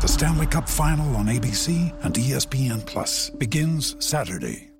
The Stanley Cup Final on ABC and ESPN Plus begins Saturday.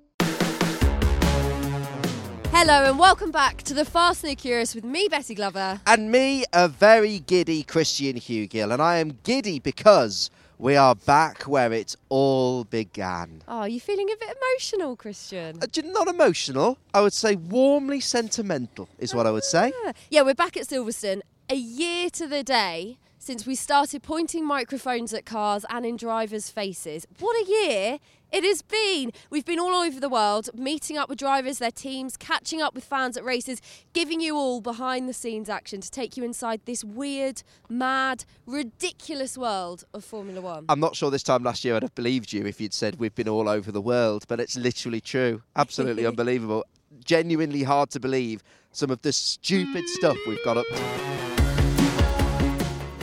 Hello and welcome back to the Fast and the Curious with me, Betty Glover. And me, a very giddy Christian Hugill. And I am giddy because we are back where it all began. Oh, are you feeling a bit emotional, Christian? Uh, Not emotional, I would say warmly sentimental, is what I would say. Yeah. Yeah, we're back at Silverstone a year to the day since we started pointing microphones at cars and in drivers' faces. What a year it has been! We've been all over the world, meeting up with drivers, their teams, catching up with fans at races, giving you all behind the scenes action to take you inside this weird, mad, ridiculous world of Formula One. I'm not sure this time last year I'd have believed you if you'd said we've been all over the world, but it's literally true. Absolutely unbelievable. Genuinely hard to believe some of the stupid stuff we've got up.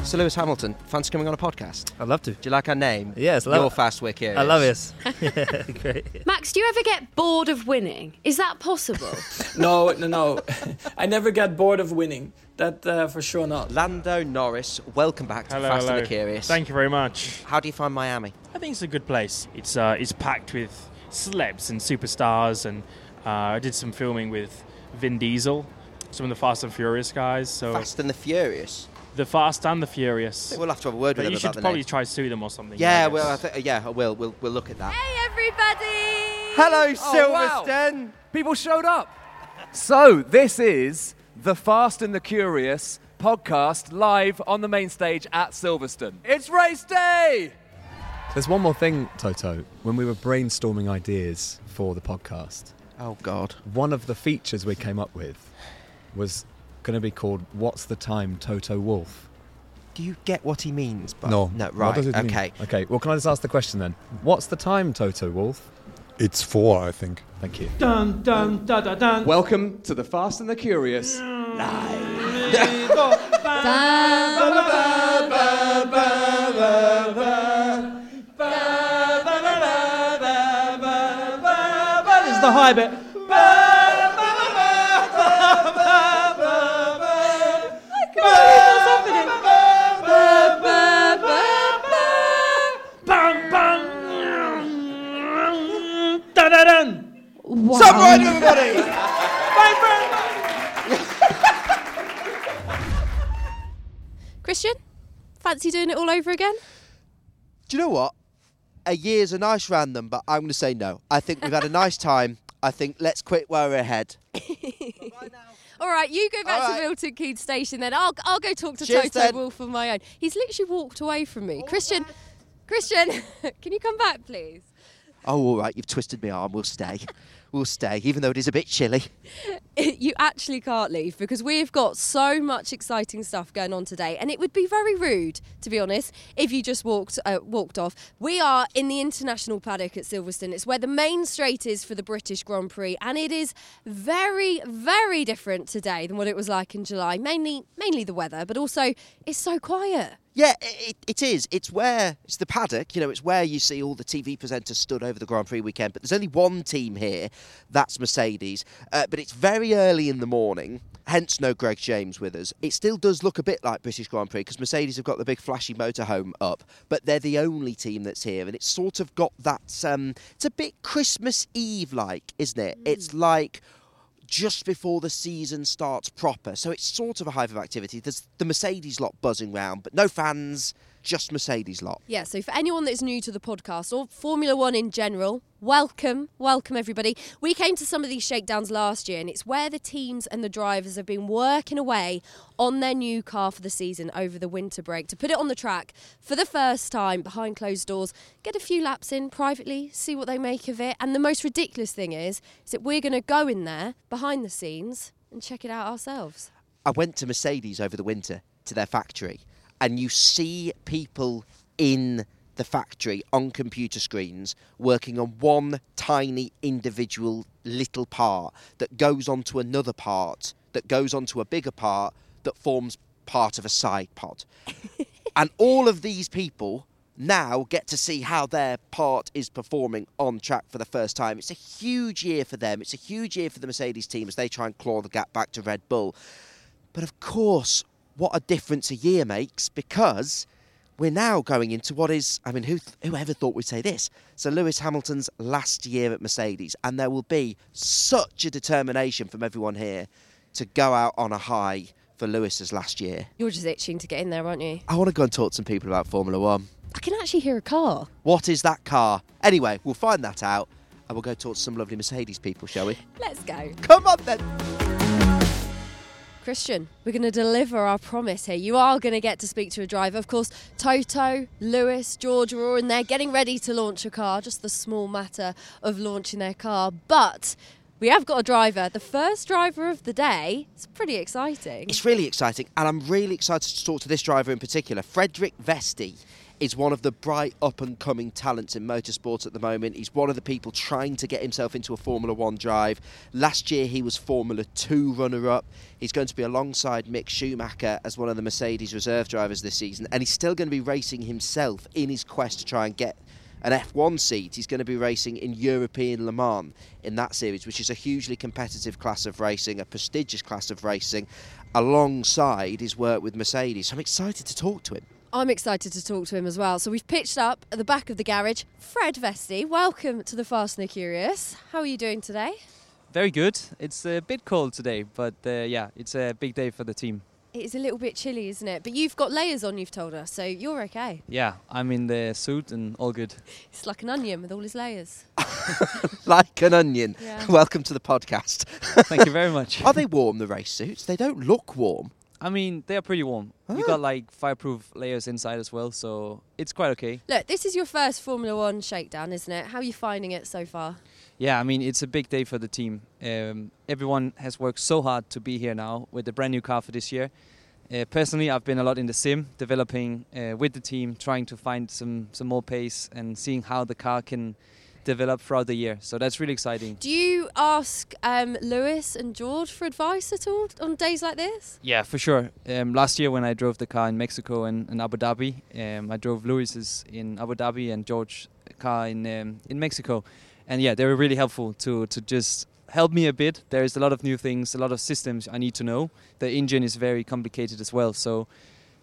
So Lewis Hamilton, fancy coming on a podcast? I'd love to. Do you like our name? Yes, I love You're it. fast, we're curious. I love it. yeah, great. Max, do you ever get bored of winning? Is that possible? No, no, no. I never get bored of winning. That uh, for sure not. Lando Norris, welcome back to Hello, Fast hello. and the Curious. Thank you very much. How do you find Miami? I think it's a good place. It's uh, it's packed with celebs and superstars, and uh, I did some filming with Vin Diesel, some of the Fast and Furious guys. So Fast and the Furious. The Fast and the Furious. We'll have to have a word with But them you should the probably name. try to sue them or something. Yeah, I well, I th- yeah, I will. We'll, we'll look at that. Hey, everybody! Hello, Oh, wow. Silverstone. People showed up. So, this is the Fast and the Curious podcast live on the main stage at Silverstone. It's race day! There's one more thing, Toto. When we were brainstorming ideas for the podcast, Oh God. one of the features we came up with was going to be called "What's the Time, Toto Wolff." Do you get what he means? By no, no, What right. does it mean? okay. Okay. Well, can I just ask the question then? What's the time, Toto Wolff? It's four, I think. Thank you. Dun dun da da dun. Welcome to the Fast and the Curious. That is the high bit. Wow. Stop right, everybody. Christian, fancy doing it all over again? Do you know what? A year's a nice random, but I'm going to say no. I think we've had a nice time. I think let's quit while we're ahead. All right, you go back All to right. Milton Keynes Station then. I'll, I'll go talk to Cheers Toto then. Wolff on my own. He's literally walked away from me. Christian, Christian, can you come back, please? Oh, all right. You've twisted my arm. We'll stay. We'll stay, even though it is a bit chilly. you actually can't leave because we've got so much exciting stuff going on today, and it would be very rude, to be honest, if you just walked uh, walked off. We are in the international paddock at Silverstone. It's where the main straight is for the British Grand Prix, and it is very, very different today than what it was like in July. Mainly, mainly the weather, but also it's so quiet. Yeah, it, it is. It's where it's the paddock. You know, it's where you see all the TV presenters stood over the Grand Prix weekend. But there's only one team here. That's Mercedes. Uh, but it's very early in the morning. Hence, no Greg James with us. It still does look a bit like British Grand Prix because Mercedes have got the big flashy motorhome up, but they're the only team that's here, and it's sort of got that. Um, it's a bit Christmas Eve like, isn't it? It's like just before the season starts proper. So it's sort of a hive of activity. There's the Mercedes lot buzzing round, but no fans, just Mercedes lot. Yeah, so for anyone that's new to the podcast or Formula One in general, welcome, welcome everybody. We came to some of these shakedowns last year, and it's where the teams and the drivers have been working away on their new car for the season over the winter break to put it on the track for the first time behind closed doors, get a few laps in privately, see what they make of it. And the most ridiculous thing is, is that we're going to go in there behind the scenes and check it out ourselves. I went to Mercedes over the winter to their factory, and you see people in the factory on computer screens working on one tiny individual little part that goes onto another part that goes onto a bigger part that forms part of a side pod. and all of these people now get to see how their part is performing on track for the first time. It's a huge year for them. It's a huge year for the Mercedes team as they try and claw the gap back to Red Bull. But of course, what a difference a year makes because we're now going into what is, I mean, who, whoever thought we'd say this? So, Lewis Hamilton's last year at Mercedes, and there will be such a determination from everyone here to go out on a high for Lewis's last year. You're just itching to get in there, aren't you? I want to go and talk to some people about Formula One. I can actually hear a car. What is that car? Anyway, we'll find that out and we'll go talk to some lovely Mercedes people, shall we? Let's go. Come on then. Christian, we're going to deliver our promise here. You are going to get to speak to a driver. Of course, Toto, Lewis, George are all in there getting ready to launch a car, just the small matter of launching their car. But we have got a driver, the first driver of the day. It's pretty exciting. It's really exciting, and I'm really excited to talk to this driver in particular, Frederik Vesti is one of the bright up and coming talents in motorsport at the moment. He's one of the people trying to get himself into a Formula One drive. Last year he was Formula Two runner up. He's going to be alongside Mick Schumacher as one of the Mercedes reserve drivers this season, and he's still going to be racing himself in his quest to try and get an F1 seat. He's going to be racing in European Le Mans in that series, which is a hugely competitive class of racing, a prestigious class of racing, alongside his work with Mercedes. So I'm excited to talk to him. I'm excited to talk to him as well. So we've pitched up at the back of the garage. Fred Vesti, welcome to the Fast and the Curious. How are you doing today? Very good. It's a bit cold today, but uh, yeah, it's a big day for the team. It is a little bit chilly, isn't it? But you've got layers on, you've told us, so you're okay. Yeah, I'm in the suit and all good. It's like an onion with all his layers. like an onion. Yeah. Welcome to the podcast. Thank you very much. Are they warm, the race suits? They don't look warm. I mean, they are pretty warm. You Ah. got like fireproof layers inside as well, so it's quite okay. Look, this is your first Formula One shakedown, isn't it? How are you finding it so far? Yeah, I mean, it's a big day for the team. Um, everyone has worked so hard to be here now with a brand new car for this year. Uh, personally, I've been a lot in the sim, developing uh, with the team, trying to find some, some more pace and seeing how the car can develop throughout the year. So that's really exciting. Do you ask um, Lewis and George for advice at all on days like this? Yeah, for sure. Um, last year when I drove the car in Mexico and, and Abu Dhabi, um, I drove Lewis's in Abu Dhabi and George's car in um, in Mexico, and yeah, they were really helpful to to just help me a bit. There is a lot of new things, a lot of systems I need to know. The engine is very complicated as well, so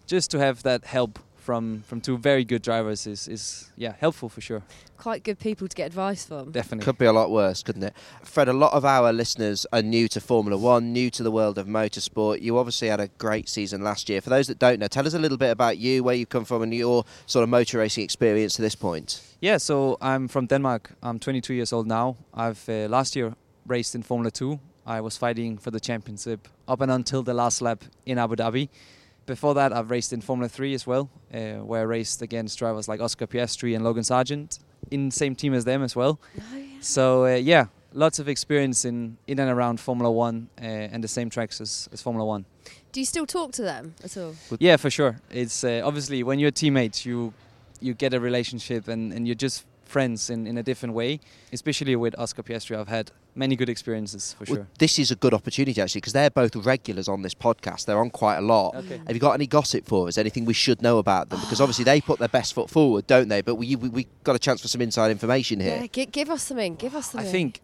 just to have that help from from two very good drivers is is yeah helpful for sure. Quite good people to get advice from. Definitely. Could be a lot worse, couldn't it? Fred, a lot of our listeners are new to Formula One, new to the world of motorsport. You obviously had a great season last year. For those that don't know, tell us a little bit about you, where you come from, and your sort of motor racing experience to this point. Yeah, so I'm from Denmark. I'm 22 years old now. I've uh, last year raced in Formula 2. I was fighting for the championship up and until the last lap in Abu Dhabi. Before that, I've raced in Formula 3 as well, uh, where I raced against drivers like Oscar Piastri and Logan Sargent in the same team as them as well. So, uh, yeah, lots of experience in, in and around Formula 1 uh, and the same tracks as, as Formula 1. Do you still talk to them at all? Yeah, for sure. It's uh, obviously when you're teammates, you you get a relationship and, and you're just friends in, in a different way. Especially with Oscar Piastri, I've had many good experiences for Well, sure. this is a good opportunity actually because they're both regulars on this podcast. They're on quite a lot. Okay. Have you got any gossip for us? Anything we should know about them? Because obviously they put their best foot forward, don't they? But we we, we got a chance for some inside information here. Yeah, gi- give us something. Give us something. I think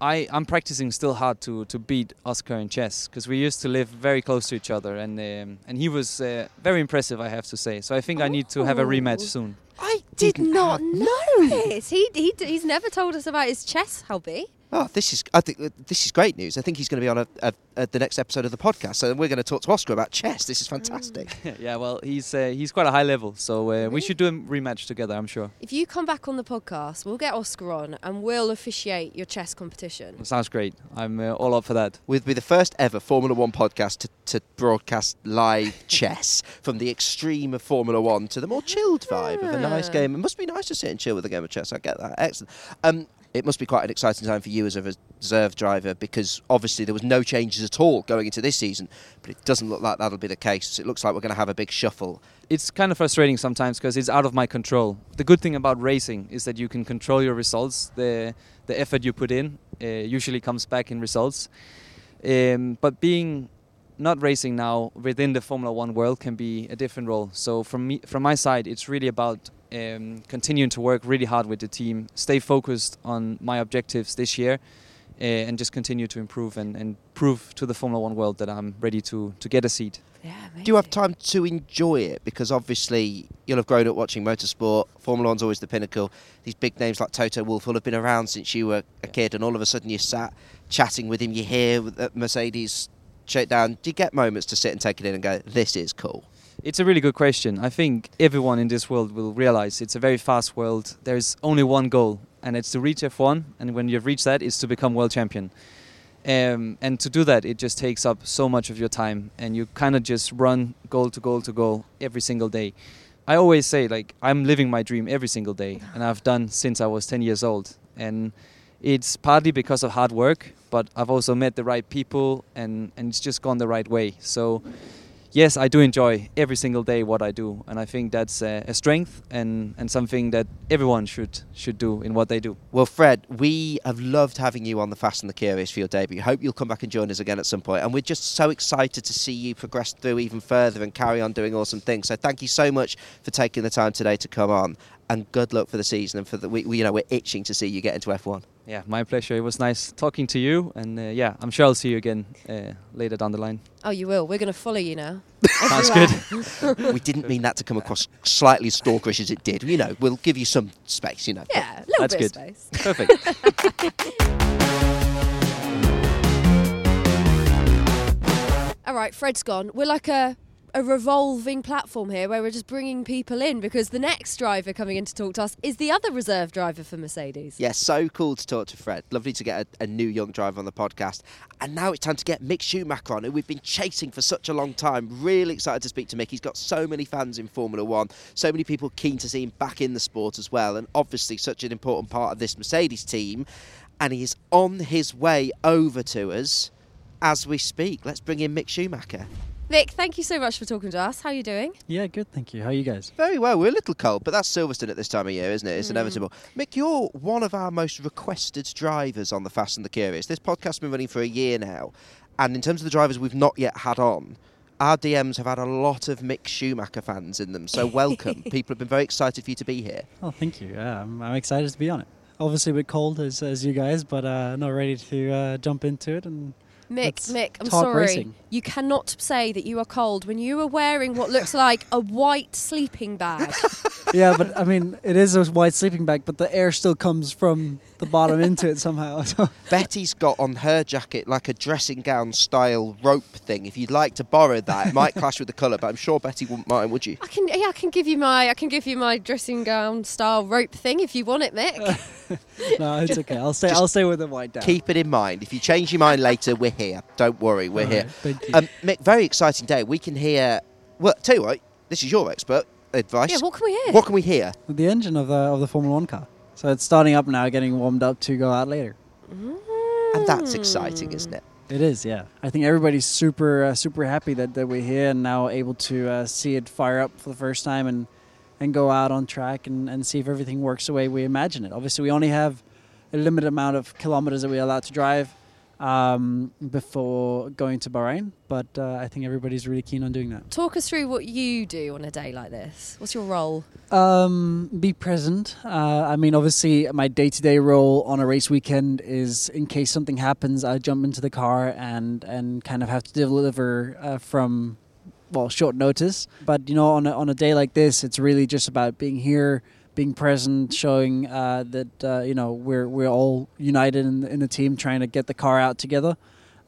I, I'm practicing still hard to, to beat Oscar in chess because we used to live very close to each other and um, and he was uh, very impressive, I have to say. So I think I need to have a rematch Oh. soon. I Did not know this. He, he he's never told us about his chess hobby. Oh, this is I think uh, this is great news. I think he's going to be on a, a, a, the next episode of the podcast, so we're going to talk to Oscar about chess. This is fantastic. yeah, well, he's uh, he's quite a high level, so uh, we should do a rematch together, I'm sure. If you come back on the podcast, we'll get Oscar on and we'll officiate your chess competition. Sounds great. I'm uh, all up for that. We'll be the first ever Formula One podcast to, to broadcast live chess from the extreme of Formula One to the more chilled vibe of a nice Ah. game. It must be nice to sit and chill with a game of chess. I get that. Excellent. Um, it must be quite an exciting time for you as a reserve driver because obviously there was no changes at all going into this season, but it doesn't look like that'll be the case. It looks like we're going to have a big shuffle. It's kind of frustrating sometimes because it's out of my control. The good thing about racing is that you can control your results. The the effort you put in uh, usually comes back in results. Um, but being not racing now within the Formula One world can be a different role. So from me, from my side, it's really about um, continuing to work really hard with the team, stay focused on my objectives this year, uh, and just continue to improve and, and prove to the Formula One world that I'm ready to, to get a seat. Yeah, Do you have time to enjoy it? Because obviously you'll have grown up watching motorsport. Formula One's always the pinnacle. These big names like Toto Wolff will have been around since you were a kid, and all of a sudden you're sat chatting with him. You hear that Mercedes shakedown. Do you get moments to sit and take it in and go, "This is cool"? It's a really good question. I think everyone in this world will realize it's a very fast world. There's only one goal, and it's to reach F1. And when you've reached that, it's to become world champion. Um, and to do that, it just takes up so much of your time, and you kind of just run goal to goal to goal every single day. I always say, like, I'm living my dream every single day, and I've done since I was 10 years old. And it's partly because of hard work, but I've also met the right people, and, and it's just gone the right way. So yes, I do enjoy every single day what I do, and I think that's a, a, strength and, and something that everyone should should do in what they do. Well, Fred, we have loved having you on the Fast and the Curious for your debut. Hope you'll come back and join us again at some point, and we're just so excited to see you progress through even further and carry on doing awesome things. So thank you so much for taking the time today to come on, and good luck for the season and for the we, we you know we're itching to see you get into F1. Yeah, my pleasure. It was nice talking to you, and uh, yeah, I'm sure I'll see you again uh, later down the line. Oh, you will. We're going to follow you now. Sounds good. we didn't mean that to come across slightly stalkerish as it did. You know, we'll give you some space. You know. Yeah, a little That's bit good. of space. Perfect. All right, Fred's gone. We're like a a revolving platform here where we're just bringing people in because the next driver coming in to talk to us is the other reserve driver for Mercedes. Yeah, so cool to talk to Fred. Lovely to get a, a, new young driver on the podcast. And now it's time to get Mick Schumacher on, who we've been chasing for such a long time. Really excited to speak to Mick. He's got so many fans in Formula One, so many people keen to see him back in the sport as well, and obviously such an important part of this Mercedes team. And he's on his way over to us as we speak. Let's bring in Mick Schumacher. Mick, thank you so much for talking to us. How are you doing? Yeah, good, thank you. How are you guys? Very well. We're a little cold, but that's Silverstone at this time of year, isn't it? It's Mm. inevitable. Mick, you're one of our most requested drivers on the Fast and the Curious. This podcast's been running for a year now, and in terms of the drivers we've not yet had on, our DMs have had a lot of Mick Schumacher fans in them. So welcome. People have been very excited for you to be here. Oh, thank you. Yeah, I'm, I'm excited to be on it. Obviously a bit cold as, as you guys, but uh, not ready to uh, jump into it and Mick, Let's Mick, I'm sorry. racing. You cannot say that you are cold when you are wearing what looks like a white sleeping bag. yeah, but I mean, it is a white sleeping bag, but the air still comes from the bottom into it somehow. So Betty's got on her jacket like a dressing gown style rope thing. If you'd like to borrow that, it might clash with the colour, but I'm sure Betty wouldn't mind, would you? I can, yeah, I can give you my, I can give you my dressing gown style rope thing if you want it, Mick. no, it's okay. I'll stay. Just I'll stay with the white down. Keep it in mind. If you change your mind later, we're here. Don't worry, we're All here. thank you. Um, Mick, very exciting day. We can hear. Well, tell you what, this is your expert advice. yeah, what can we hear? What can we hear? the engine of the of the Formula One car. So it's starting up now, getting warmed up to go out later. And that's exciting, isn't it? It is, yeah. I think everybody's super uh, super happy that, that we're here and now able to uh, see it fire up for the first time and and go out on track and, and see if everything works the way we imagine it. Obviously, we only have a limited amount of kilometers that we're allowed to drive um, before going to Bahrain, but uh, I think everybody's really keen on doing that. Talk us through what you do on a day like this. What's your role? Um, be present. Uh, I mean, obviously, my day-to-day role on a race weekend is in case something happens, I jump into the car and and kind of have to deliver uh, from well short notice. But you know, on a, on a day like this, it's really just about being here, being present, showing uh, that uh, you know we're we're all united in, in the team, trying to get the car out together.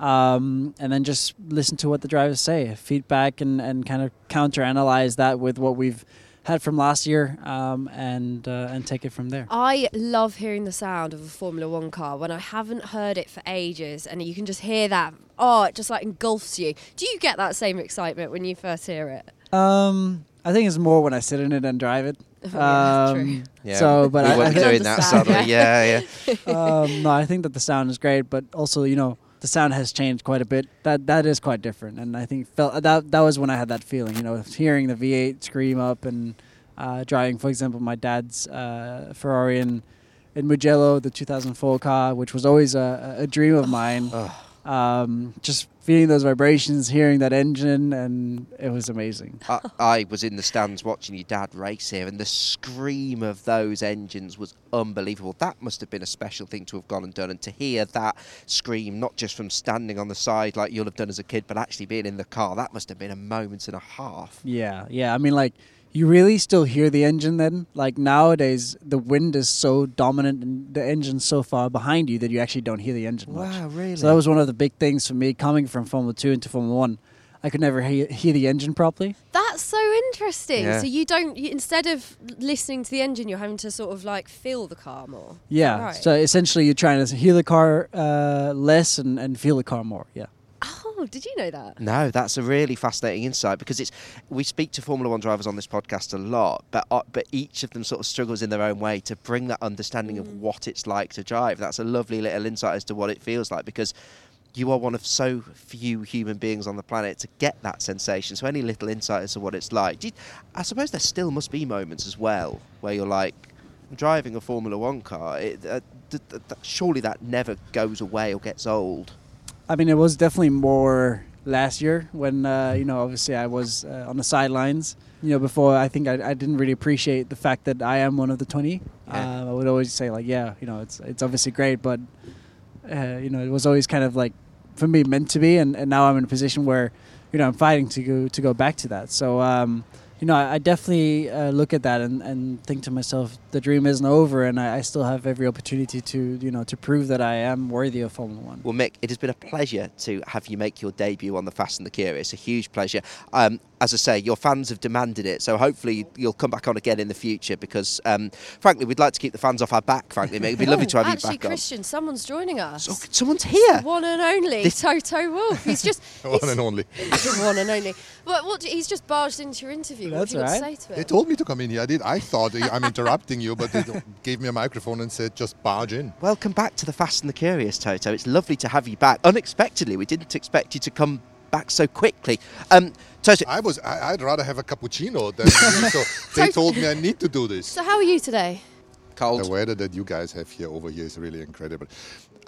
Um, and then just listen to what the drivers say, feedback, and, and kind of counter analyze that with what we've had from last year, um, and uh, and take it from there. I love hearing the sound of a Formula One car when I haven't heard it for ages, and you can just hear that. Oh, it just like engulfs you. Do you get that same excitement when you first hear it? Um, I think it's more when I sit in it and drive it. Oh, yeah. Um, Yeah, So, but we I, won't I think doing that, understand, sadly. Yeah, yeah. um, no, I think that the sound is great, but also you know the sound has changed quite a bit. That that is quite different, and I think felt that that was when I had that feeling. You know, hearing the V8 scream up and uh, driving, for example, my dad's uh, Ferrari in in Mugello, the 2004 car, which was always a, a dream of mine. Um, just feeling those vibrations, hearing that engine, and it was amazing. I, I was in the stands watching your dad race here, and the scream of those engines was unbelievable. That must have been a special thing to have gone and done, and to hear that scream, not just from standing on the side like you'll have done as a kid, but actually being in the car, that must have been a moment and a half. Yeah, yeah. I mean, like you really still hear the engine then. Like nowadays, the wind is so dominant and the engine's so far behind you that you actually don't hear the engine much. Wow, really? So that was one of the big things for me coming from Formula Two into Formula One. I could never hear, hear the engine properly. That's so interesting. Yeah. So you don't, you, instead of listening to the engine, you're having to sort of like feel the car more. Yeah. Right. So essentially, you're trying to hear the car uh, less and, and feel the car more. Yeah. Oh, did you know that? No, that's a really fascinating insight because it's we speak to Formula One drivers on this podcast a lot, but uh, but each of them sort of struggles in their own way to bring that understanding of what it's like to drive. That's a lovely little insight as to what it feels like because you are one of so few human beings on the planet to get that sensation. So any little insight as to what it's like. Do you, I suppose there still must be moments as well where you're like I'm driving a Formula One car. It, uh, th- th- th- surely that never goes away or gets old. I mean, it was definitely more last year when uh, you know, obviously, I was uh, on the sidelines. You know, before I think I, I didn't really appreciate the fact that I am one of the twenty. Yeah. Uh, I would always say like, yeah, you know, it's it's obviously great, but uh, you know, it was always kind of like for me meant to be, and, and now I'm in a position where you know I'm fighting to go to go back to that. So. Um, you know, I, I definitely uh, look at that and, and think to myself, the dream isn't over, and I, I still have every opportunity to, you know, to prove that I am worthy of Formula One. Well, Mick, it has been a pleasure to have you make your debut on the Fast and the Curious. A huge pleasure. Um, as I say, your fans have demanded it, so hopefully you'll come back on again in the future because, um, frankly, we'd like to keep the fans off our back, frankly, Mick. It'd be lovely to have Actually, you back Actually, Christian, someone's joining us. on. Someone's here. One and only This- Toto Wolff. He's just One and only. one and only. But what? He's just barged into your interview. What have you got to say to him? They told me to come in here. I did. I thought I'm interrupting you, but they gave me a microphone and said just barge in. Welcome back to the Fast and the Curious, Toto. It's lovely to have you back. Unexpectedly, we didn't expect you to come back so quickly. Um, Toto, I was. I, I'd rather have a cappuccino than you, so they told me I need to do this. So how are you today? The weather that you guys have here over here is really incredible.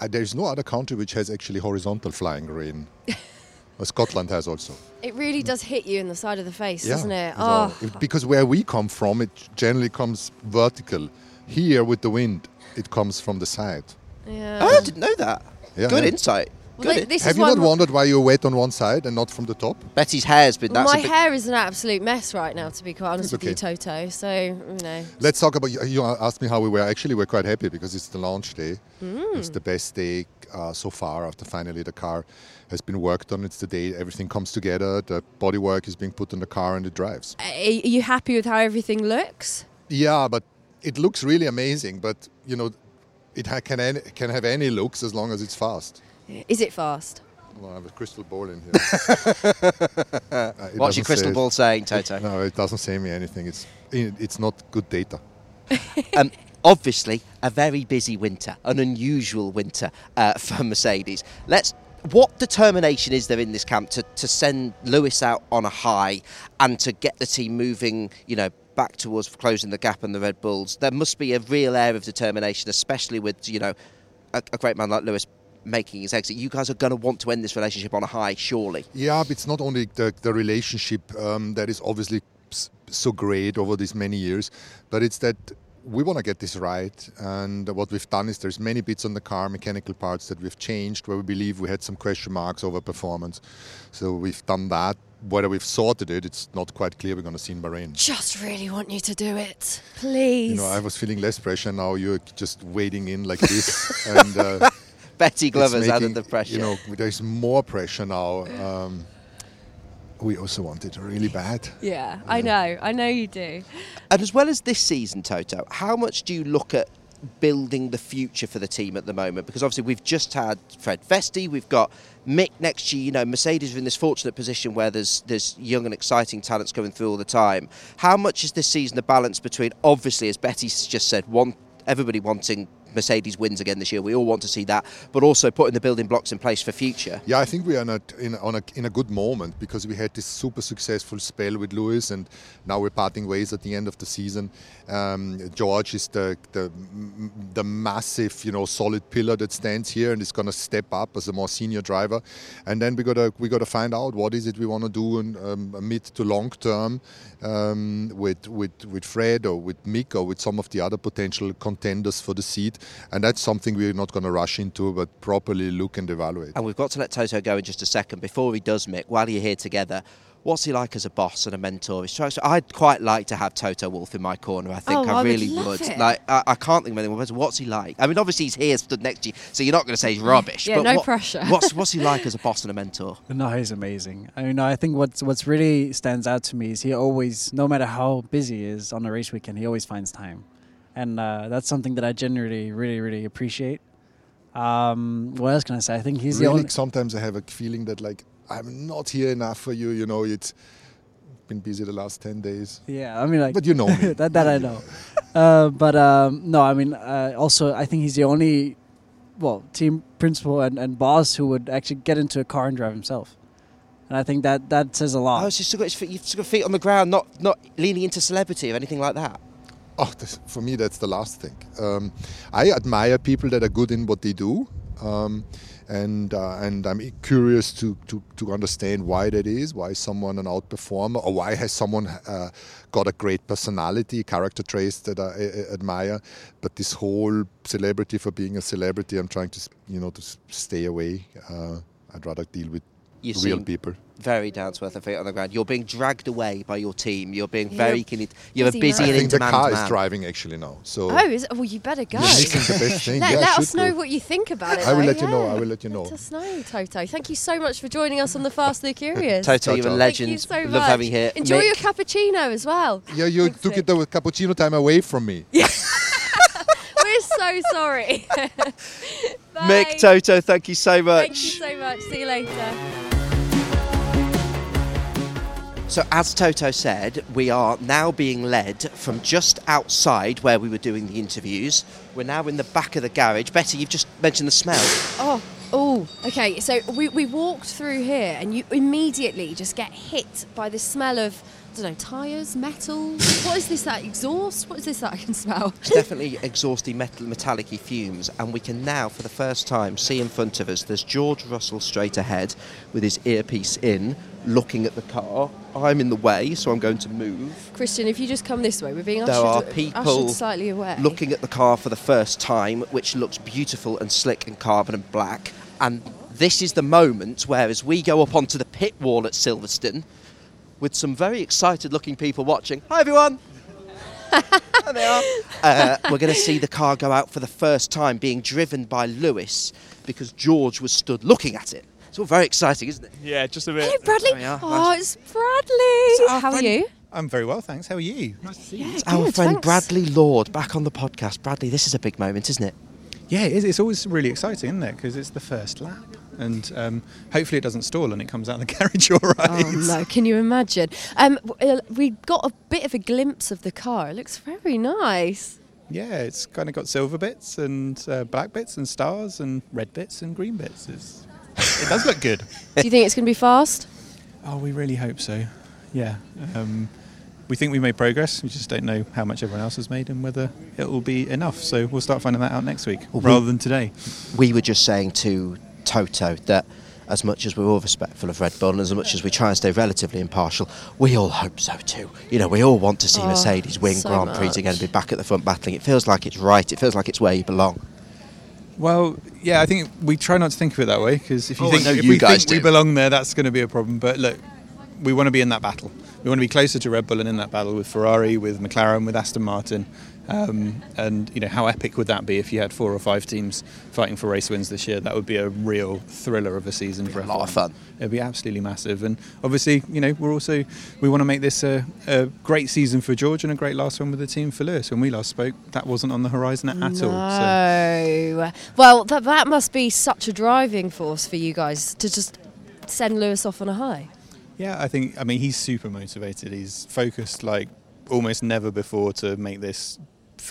Uh, there is no other country which has actually horizontal flying rain. Scotland has also. It really does hit you in the side of the face, Yeah, doesn't it? so Oh, ah. it- because where we come from, it generally comes vertical. Here with the wind, it comes from the side. yeah. oh, I didn't know that. Yeah, Good yeah. insight. Well, Good. this Have is you not wondered why you're wet on one side and not from the top? Betty's hair's been. That's my hair is an absolute mess right now, to be quite honest It's with you, Toto. So you know. Let's talk about. You you asked me how we were. Actually, we're quite happy because it's the launch day. Mm. It's the best day uh, so far after finally the car has been worked on. It's the day everything comes together. The bodywork is being put on the car and it drives. Are you happy with how everything looks? Yeah, but it looks really amazing. But you know, it ha- can any, can have any looks as long as it's fast. Is it fast? Well, I have a crystal ball in here. Uh, What's your crystal say- ball saying, Toto? No, it doesn't say me anything. It's it's not good data. um, obviously, a very busy winter, an unusual winter uh, for Mercedes. Let's. What determination is there in this camp to, to send Lewis out on a high and to get the team moving, you know, back towards closing the gap on the Red Bulls? There must be a real air of determination, especially with, you know, a, a great man like Lewis making his exit. You guys are going to want to end this relationship on a high, surely. Yeah, but it's not only the, the relationship um, that is obviously so great over these many years, but it's that we want to get this right. And what we've done is there's many bits on the car, mechanical parts that we've changed where we believe we had some question marks over performance. So we've done that. Whether we've sorted it, it's not quite clear. We're going to see in Bahrain. Just really want you to do it, please. You know, I was feeling less pressure. Now you're just wading in like this, and uh, Betty it's Glover's added making- the pressure. You know, there's more pressure now. Um, we also want it really bad. yeah, I know. I know you do. And as well as this season, Toto, how much do you look at building the future for the team at the moment? Because obviously we've just had Fred Vesti, we've got Mick next year. You know, Mercedes are in this fortunate position where there's there's young and exciting talents coming through all the time. How much is this season the balance between obviously, as Betty's just said, one everybody wanting Mercedes wins again this year. We all want to see that, but also putting the building blocks in place for future. Yeah, I think we are in a, in, a, in a good moment because we had this super successful spell with Lewis, and now we're parting ways at the end of the season. Um, George is the, the the massive, you know, solid pillar that stands here and is going to step up as a more senior driver. And then we got to we got to find out what is it we want to do in um, mid to long term um, with with with Fred or with Mick or with some of the other potential contenders for the seat. And that's something we're not going to rush into, but properly look and evaluate. And we've got to let Toto go in just a second. Before he does, Mick, while you're here together, what's he like as a boss and a mentor? I'd quite like to have Toto Wolff in my corner. I think oh, I, I really would. would. Like, I, I, can't think of anyone else. What's he like? I mean, obviously he's here, stood next to you, so you're not going to say he's rubbish. Yeah, but no what, pressure. what's what's he like as a boss and a mentor? No, he's amazing. I mean, I think what's what's really stands out to me is he always, no matter how busy he is on a race weekend, he always finds time, and uh, that's something that I generally really really appreciate. Um, what else can I say? I think he's really, the only. Sometimes I have a feeling that like I'm not here enough for you. You know, it's been busy the last ten days. Yeah, I mean, like, but you know me. that that I know. uh, but um, no, I mean, uh, also I think he's the only, well, team principal and, and boss who would actually get into a car and drive himself. And I think that that says a lot. Oh, so you've still got, his feet, you've still got feet on the ground, not not leaning into celebrity or anything like that. Oh, this, for me, that's the last thing. Um, I admire people that are good in what they do. Um, and uh, and I'm curious to, to, to understand why that is. Why is someone an outperformer, or why has someone uh, got a great personality, character traits that I, I, admire? But this whole celebrity for being a celebrity, I'm trying to you know to stay away. Uh, I'd rather deal with you real people. Very down to earth and feet on the ground. You're being dragged away by your team. You're being Yeah. very keen. You're a Busy busy man. and I think the car man. is driving actually now. So Oh, is it? Well, you better go. This is the best thing. Let, Yeah, let us know go. what you think about it. I will though, let you know. I will let you know. Let us know, Toto. Thank you so much for joining us on the Fast and Curious. Toto, you're a legend. Thank you so Love much. having you here. Enjoy Mick, your cappuccino as well. Yeah, you Thanks, took it the cappuccino time away from me. We're so sorry. Bye. Mick, Toto, thank you so much. Thank you so much. See you later. So, as Toto said, we are now being led from just outside where we were doing the interviews. We're now in the back of the garage. Betty, you've just mentioned the smell. Oh, oh, okay. So we, we walked through here, and you immediately just get hit by the smell of don't know tyres, metal. what is this? That exhaust? What is this that I can smell? It's definitely exhausty metal, metallic fumes, and we can now, for the first time, see in front of us there's George Russell straight ahead with his earpiece in, looking at the car. I'm in the way, so I'm going to move. Christian, if you just come this way, we're being There ushered, are ushered people slightly away. looking at the car for the first time, which looks beautiful and slick and carbon and black. And this is the moment where, as we go up onto the pit wall at Silverstone, with some very excited looking people watching, hi everyone! there they are. Uh, we're going to see the car go out for the first time, being driven by Lewis because George was stood looking at it. It's all very exciting, isn't it? Yeah, just a bit. Hello, Bradley. There we. Oh, it's Bradley. our How are you? I'm very well, thanks. How are you? Nice to see Yeah, It's our good, friend thanks. Bradley Lord back on the podcast. Bradley, this is a big moment, isn't it? Yeah, it is. It's always really exciting, isn't it? Because it's the first lap, and um, hopefully it doesn't stall and it comes out of the garage all right. Oh no! Can you imagine? Um, uh, we got a bit of a glimpse of the car. It looks very nice. Yeah, it's kind of got silver bits and uh, black bits and stars and red bits and green bits. It's, it does look good. Do you think it's going to be fast? Oh, we really hope so. Yeah. Um, we think we made progress. We just don't know how much everyone else has made and whether it will be enough. So we'll start finding that out next week Well, we- rather than today. we were just saying to Toto that as much as we're all respectful of Red Bull and as much as we try and stay relatively impartial, we all hope so too. You know, we all want to see Oh, Mercedes win so Grand Prix much. again, be back at the front battling. It feels like it's right. It feels like it's where you belong. Well, yeah, I think we try not to think of it that way because if you Oh, think know if you we guys think we belong there, that's going to be a problem. But look, we want to be in that battle. we want to be closer to Red Bull and in that battle with Ferrari, with McLaren, with Aston Martin. Um, and you know how epic would that be if you had four or five teams fighting for race wins this year? That would be a real thriller of a season for a lot of fun. It'd be absolutely massive. And obviously, you know, we're also we want to make this a, a great season for George and a great last one with the team for Lewis. When we last spoke, that wasn't on the horizon at, at all. So. No. Well, that that must be such a driving force for you guys to just send Lewis off on a high. Yeah, I think. I mean, he's super motivated. He's focused like almost never before to make this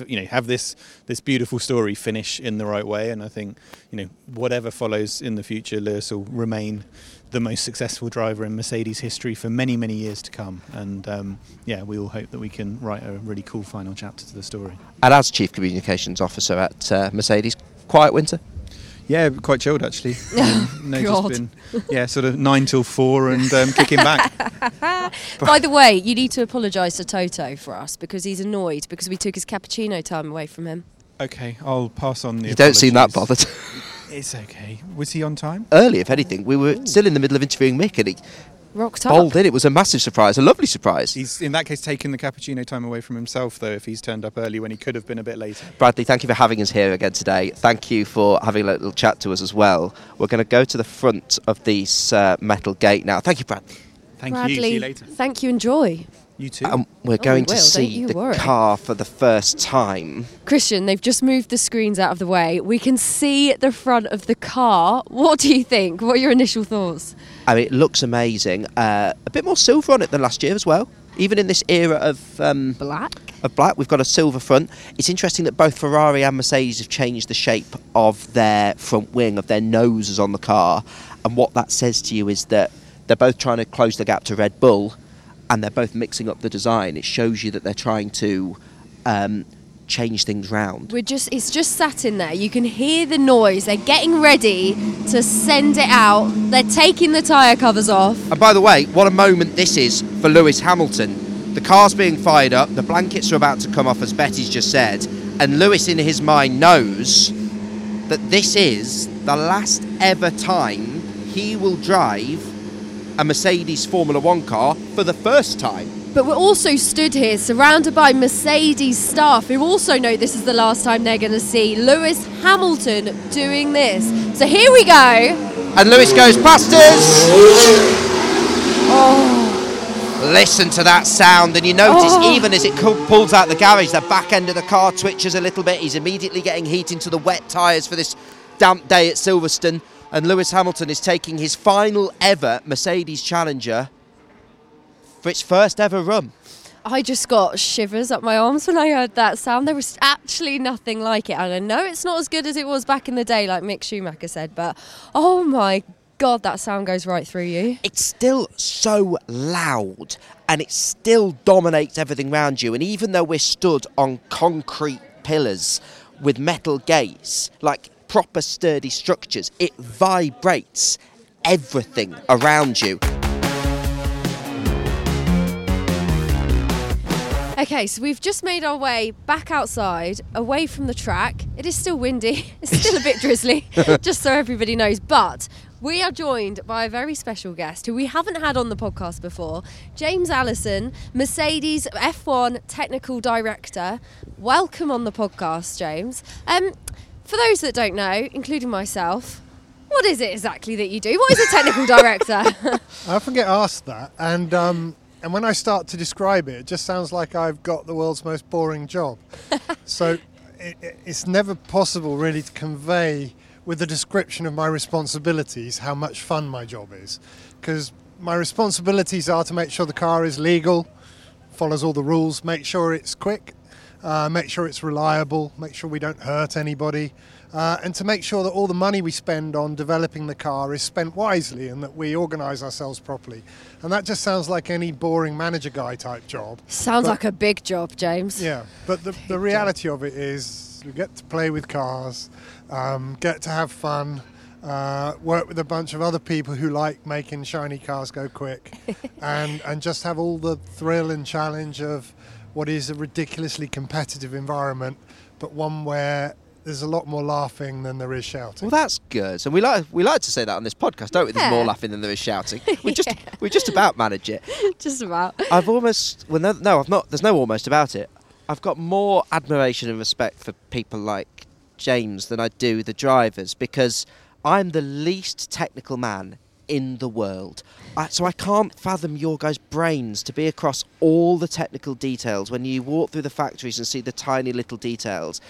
you know have this this beautiful story finish in the right way. And I think you know whatever follows in the future Lewis will remain the most successful driver in Mercedes history for many many years to come. And um, yeah we all hope that we can write a really cool final chapter to the story. And as chief communications officer at uh, Mercedes quiet winter yeah, quite chilled actually. Um, no, just been yeah, sort of nine till four and um, kicking back. By the way, you need to apologise to Toto for us because he's annoyed because we took his cappuccino time away from him. Okay, I'll pass on the. You don't seem that bothered. it's okay. Was he on time? Early, if anything. We were Ooh. still in the middle of interviewing Mick, and he rocked bowled in. It was a massive surprise, a lovely surprise. He's in that case taking the cappuccino time away from himself, though, if he's turned up early when he could have been a bit later. Bradley, thank you for having us here again today. Thank you for having a little chat to us as well. We're going to go to the front of this uh, metal gate now. Thank you, Bradley. Thank Bradley, you. See you later. Thank you. Enjoy. You too. Um, we're Oh, going we to see don't the worry. car for the first time. Christian, they've just moved the screens out of the way. We can see the front of the car. What do you think? What are your initial thoughts? I mean, it looks amazing. Uh, a bit more silver on it than last year as well. Even in this era of um, black, of black, we've got a silver front. It's interesting that both Ferrari and Mercedes have changed the shape of their front wing, of their noses on the car, and what that says to you is that they're both trying to close the gap to Red Bull, and they're both mixing up the design. It shows you that they're trying to um, change things round. We're just it's just sat in there. You can hear the noise. They're getting ready to send it out. They're taking the tyre covers off. And by the way, what a moment this is for Lewis Hamilton. The car's being fired up, the blankets are about to come off, as Betty's just said, and Lewis, in his mind, knows that this is the last ever time he will drive a Mercedes Formula One car for the first time. But we're also stood here surrounded by Mercedes staff who also know this is the last time they're going to see Lewis Hamilton doing this. So here we go. And Lewis goes past us. Oh. Listen to that sound, and you notice Oh. even as it pulls out the garage, the back end of the car twitches a little bit. He's immediately getting heat into the wet tyres for this damp day at Silverstone. And Lewis Hamilton is taking his final ever Mercedes Challenger for its first ever run. I just got shivers up my arms when I heard that sound. There was actually nothing like it. And I know it's not as good as it was back in the day, like Mick Schumacher said, but oh my God, that sound goes right through you. It's still so loud and it still dominates everything around you. And even though we're stood on concrete pillars with metal gates, like proper sturdy structures, it vibrates everything around you. Okay, so we've just made our way back outside, away from the track. It is still windy, it's still a bit drizzly, just so everybody knows. But we are joined by a very special guest who we haven't had on the podcast before James Allison, Mercedes F1 Technical Director. Welcome on the podcast, James. Um, for those that don't know, including myself, what is it exactly that you do? What is a technical director? I often get asked that, and um, and when I start to describe it, it just sounds like I've got the world's most boring job. so it, it- it's never possible really to convey with the description of my responsibilities how much fun my job is, because my responsibilities are to make sure the car is legal, follows all the rules, make sure it's quick, uh, make sure it's reliable, make sure we don't hurt anybody, uh, and to make sure that all the money we spend on developing the car is spent wisely and that we organise ourselves properly. And that just sounds like any boring manager guy type job. Sounds But- like a big job, James. yeah, but the, the reality of it is we get to play with cars, um, get to have fun, uh, work with a bunch of other people who like making shiny cars go quick, and, and just have all the thrill and challenge of what is a ridiculously competitive environment, but one where there's a lot more laughing than there is shouting. Well, that's good. And we like we like to say that on this podcast, don't we? There's Yeah. more laughing than there is shouting. We just we just about manage it. Just about. I've almost well no, no I've not. There's no almost about it. I've got more admiration and respect for people like James than I do the drivers because I'm the least technical man in the world. I, so I can't fathom your guys' brains to be across all the technical details when you walk through the factories and see the tiny little details.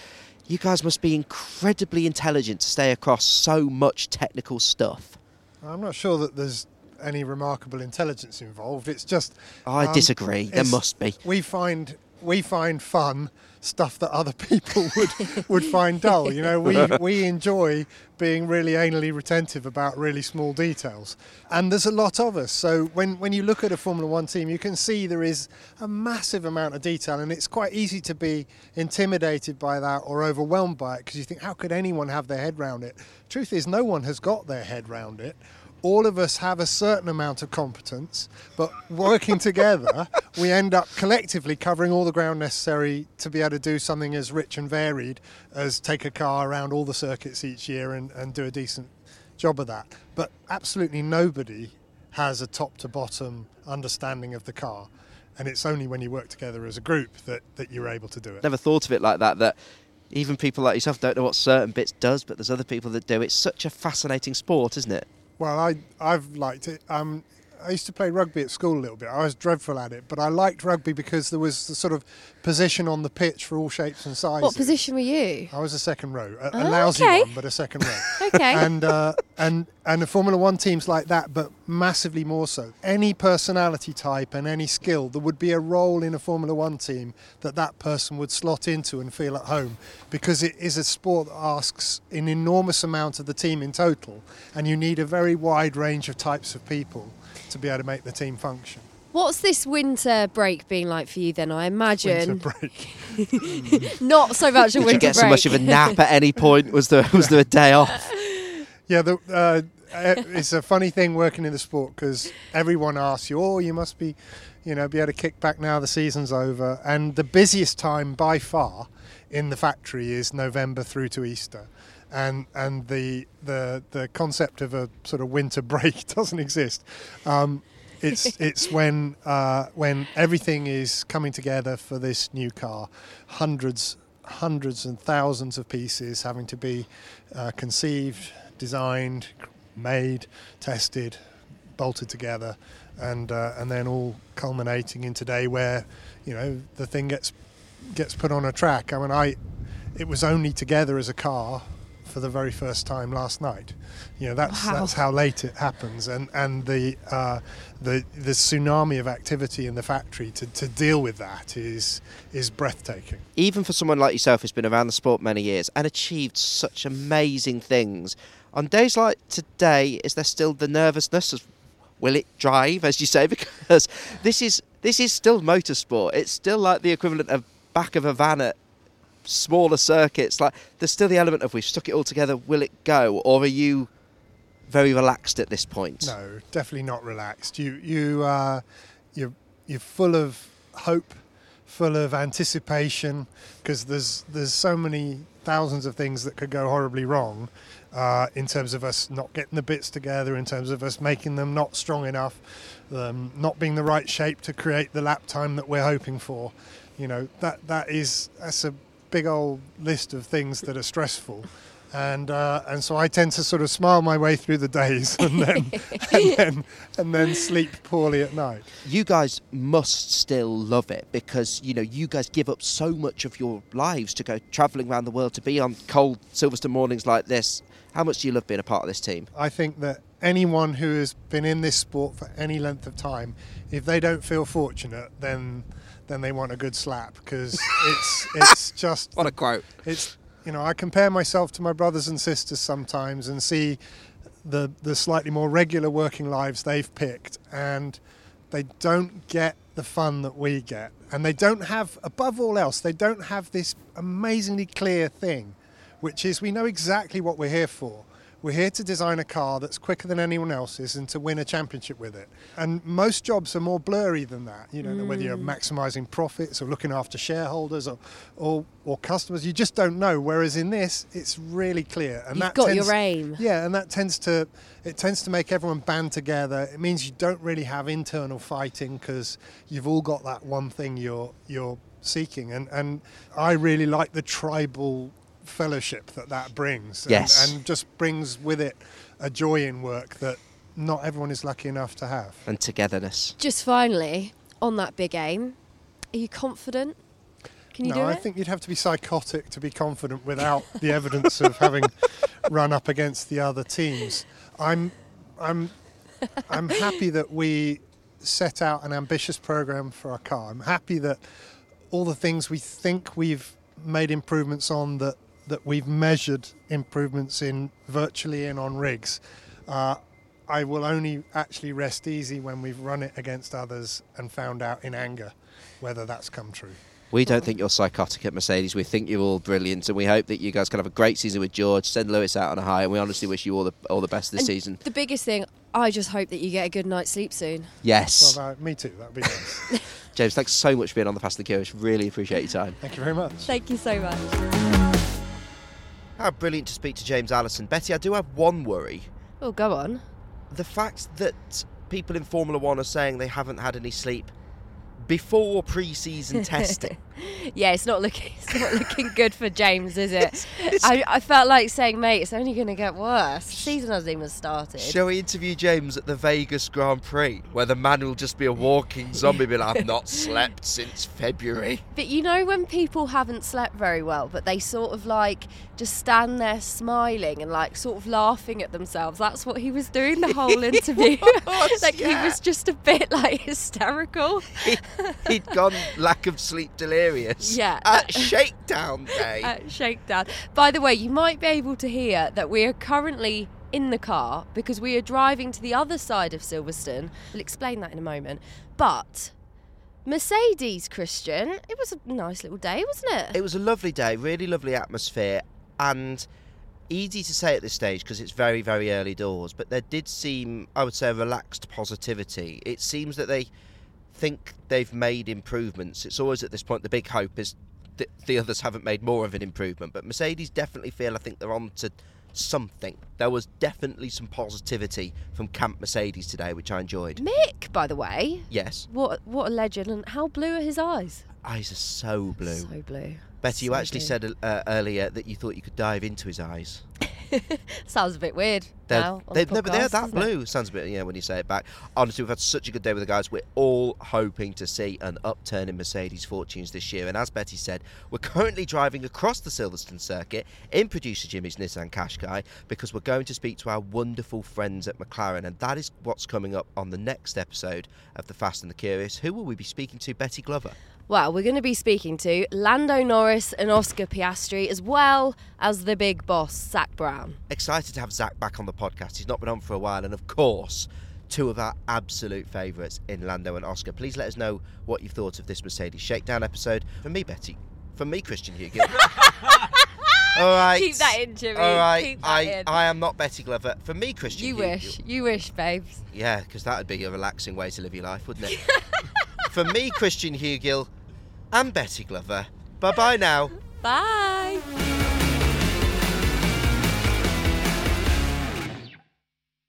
You guys must be incredibly intelligent to stay across so much technical stuff. I'm not sure that there's any remarkable intelligence involved. It's just. I um, disagree. There must be. We find we find fun stuff that other people would would find dull. You know, we we enjoy being really anally retentive about really small details, and there's a lot of us. So when when you look at a Formula One team, you can see there is a massive amount of detail, and it's quite easy to be intimidated by that or overwhelmed by it because you think, how could anyone have their head round it? Truth is, no one has got their head round it all of us have a certain amount of competence, but working together, we end up collectively covering all the ground necessary to be able to do something as rich and varied as take a car around all the circuits each year and, and do a decent job of that. But absolutely nobody has a top to bottom understanding of the car. And it's only when you work together as a group that, that you're able to do it. Never thought of it like that. That even people like yourself don't know what certain bits does, but there's other people that do. It's such a fascinating sport, isn't it? Well, I I've liked it. Um, I used to play rugby at school a little bit. I was dreadful at it, but I liked rugby because there was the sort of position on the pitch for all shapes and sizes. What position were you? I was a second row, a, a Oh, lousy okay. one, but a second row. Okay. And uh, and and the Formula One teams like that, but massively more so. Any personality type and any skill, there would be a role in a Formula One team that that person would slot into and feel at home, because it is a sport that asks an enormous amount of the team in total, and you need a very wide range of types of people to be able to make the team function. What's this winter break been like for you then? I imagine Winter break. not so much a winter break. Did winter you get break. so much of a nap at any point? Was there was there a day off? Yeah, the, uh, it's a funny thing working in the sport because everyone asks you, "Oh, you must be, you know, be able to kick back now the season's over." And the busiest time by far in the factory is November through to Easter, and and the the the concept of a sort of winter break doesn't exist. Um, it's it's when uh, when everything is coming together for this new car, hundreds hundreds and thousands of pieces having to be uh, conceived, designed, made, tested, bolted together, and uh, and then all culminating in today where you know the thing gets gets put on a track. I mean, I it was only together as a car for the very first time last night. You know, that's Wow. that's how late it happens, and and the uh, the the tsunami of activity in the factory to, to deal with that is is breathtaking. Even for someone like yourself who's been around the sport many years and achieved such amazing things, on days like today, is there still the nervousness of will it drive, as you say? Because this is this is still motorsport. It's still like the equivalent of back of a van at smaller circuits. Like there's still the element of we've stuck it all together. Will it go, or are you very relaxed at this point? No, definitely not relaxed. You you uh, you're you're full of hope, full of anticipation, because there's there's so many thousands of things that could go horribly wrong. Uh, in terms of us not getting the bits together, in terms of us making them not strong enough, um, not being the right shape to create the lap time that we're hoping for, you know that that is that's a big old list of things that are stressful and uh, and so I tend to sort of smile my way through the days and then and then and then sleep poorly at night. you guys must still love it because you know you guys give up so much of your lives to go travelling around the world to be on cold Silverstone mornings like this. How much do you love being a part of this team? I think that anyone who has been in this sport for any length of time, if they don't feel fortunate, then then they want a good slap because it's it's just What a quote. It's you know I compare myself to my brothers and sisters sometimes and see the the slightly more regular working lives they've picked and they don't get the fun that we get and they don't have above all else they don't have this amazingly clear thing which is we know exactly what we're here for We're here to design a car that's quicker than anyone else's and to win a championship with it. And most jobs are more blurry than that. You know, whether you're Mm. maximising profits or looking after shareholders or, or, or customers, you just don't know. Whereas in this, it's really clear. And You've that got tends, your aim. Yeah, and that tends to it tends to make everyone band together. It means you don't really have internal fighting because you've all got that one thing you're you're seeking. And and I really like the tribal fellowship that that brings. And, Yes. and just brings with it a joy in work that not everyone is lucky enough to have. And togetherness. Just finally, on that big aim, are you confident? Can you no, do I it? think you'd have to be psychotic to be confident without the evidence of having run up against the other teams. I'm, I'm, I'm happy that we set out an ambitious program for our car. I'm happy that all the things we think we've made improvements on that that we've measured improvements in virtually and on rigs. Uh, I will only actually rest easy when we've run it against others and found out in anger whether that's come true. We don't think you're psychotic at Mercedes. We think you're all brilliant, and we hope that you guys can have a great season with George. Send Lewis out on a high, and we honestly wish you all the all the best this And season. The biggest thing, I just hope that you get a good night's sleep soon. Yes, Well, uh, me too. That'd be nice. James. Thanks so much for being on the Fast and the Curious. Really appreciate your time. Thank you very much. Thank you so much. How brilliant to speak to James Allison. Betty, I do have one worry. Oh, go on. The fact that people in Formula One are saying they haven't had any sleep before pre-season testing. Yeah, it's not looking it's not looking good for James, is it? I, I felt like saying, mate, it's only going to get worse. The season hasn't even started. Shall we interview James at the Vegas Grand Prix, where the man will just be a walking zombie, be like, I've not slept since February. But you know when people haven't slept very well, but they sort of like just stand there smiling and like sort of laughing at themselves. That's what he was doing the whole interview. like he was just a bit like hysterical. He'd gone lack of sleep delirious. Yeah. At uh, Shakedown Day. at Shakedown. By the way, you might be able to hear that we are currently in the car because we are driving to the other side of Silverstone. We'll explain that in a moment. But Mercedes, Christian, it was a nice little day, wasn't it? It was a lovely day, really lovely atmosphere, and easy to say at this stage because it's very, very early doors. But there did seem, I would say, a relaxed positivity. It seems that they think they've made improvements. It's always at this point the big hope is that the others haven't made more of an improvement. But Mercedes definitely feel I think they're on to something. There was definitely some positivity from Camp Mercedes today, which I enjoyed. Mick, by the way, Yes, what what a legend, and how blue are his eyes? eyes are so blue. So blue. Betty, you actually blue. said uh, earlier that you thought you could dive into his eyes. Sounds a bit weird They're, now. they, the no, but they're that doesn't it? blue. Sounds a bit, yeah, when you say it back. Honestly, we've had such a good day with the guys. We're all hoping to see an upturn in Mercedes fortunes this year. And as Betty said, we're currently driving across the Silverstone circuit in producer Jimmy's Nissan Qashqai because we're going to speak to our wonderful friends at McLaren. And that is what's coming up on the next episode of The Fast and the Curious. Who will we be speaking to? Betty Glover. Well, we're going to be speaking to Lando Norris and Oscar Piastri, as well as the big boss, Zak Brown. excited to have Zak back on the podcast. He's not been on for a while, and of course, two of our absolute favourites in Lando and Oscar. Please let us know what you've thought of this Mercedes Shakedown episode. For me, Betty. For me, Christian Hewgill. All right. Keep that in, Jimmy. All right. I, in. I am not Betty Glover. For me, Christian You wish. You wish, babes. Yeah, because that would be a relaxing way to live your life, wouldn't it? For me, Christian Hewgill and Betty Glover. Bye bye now. Bye.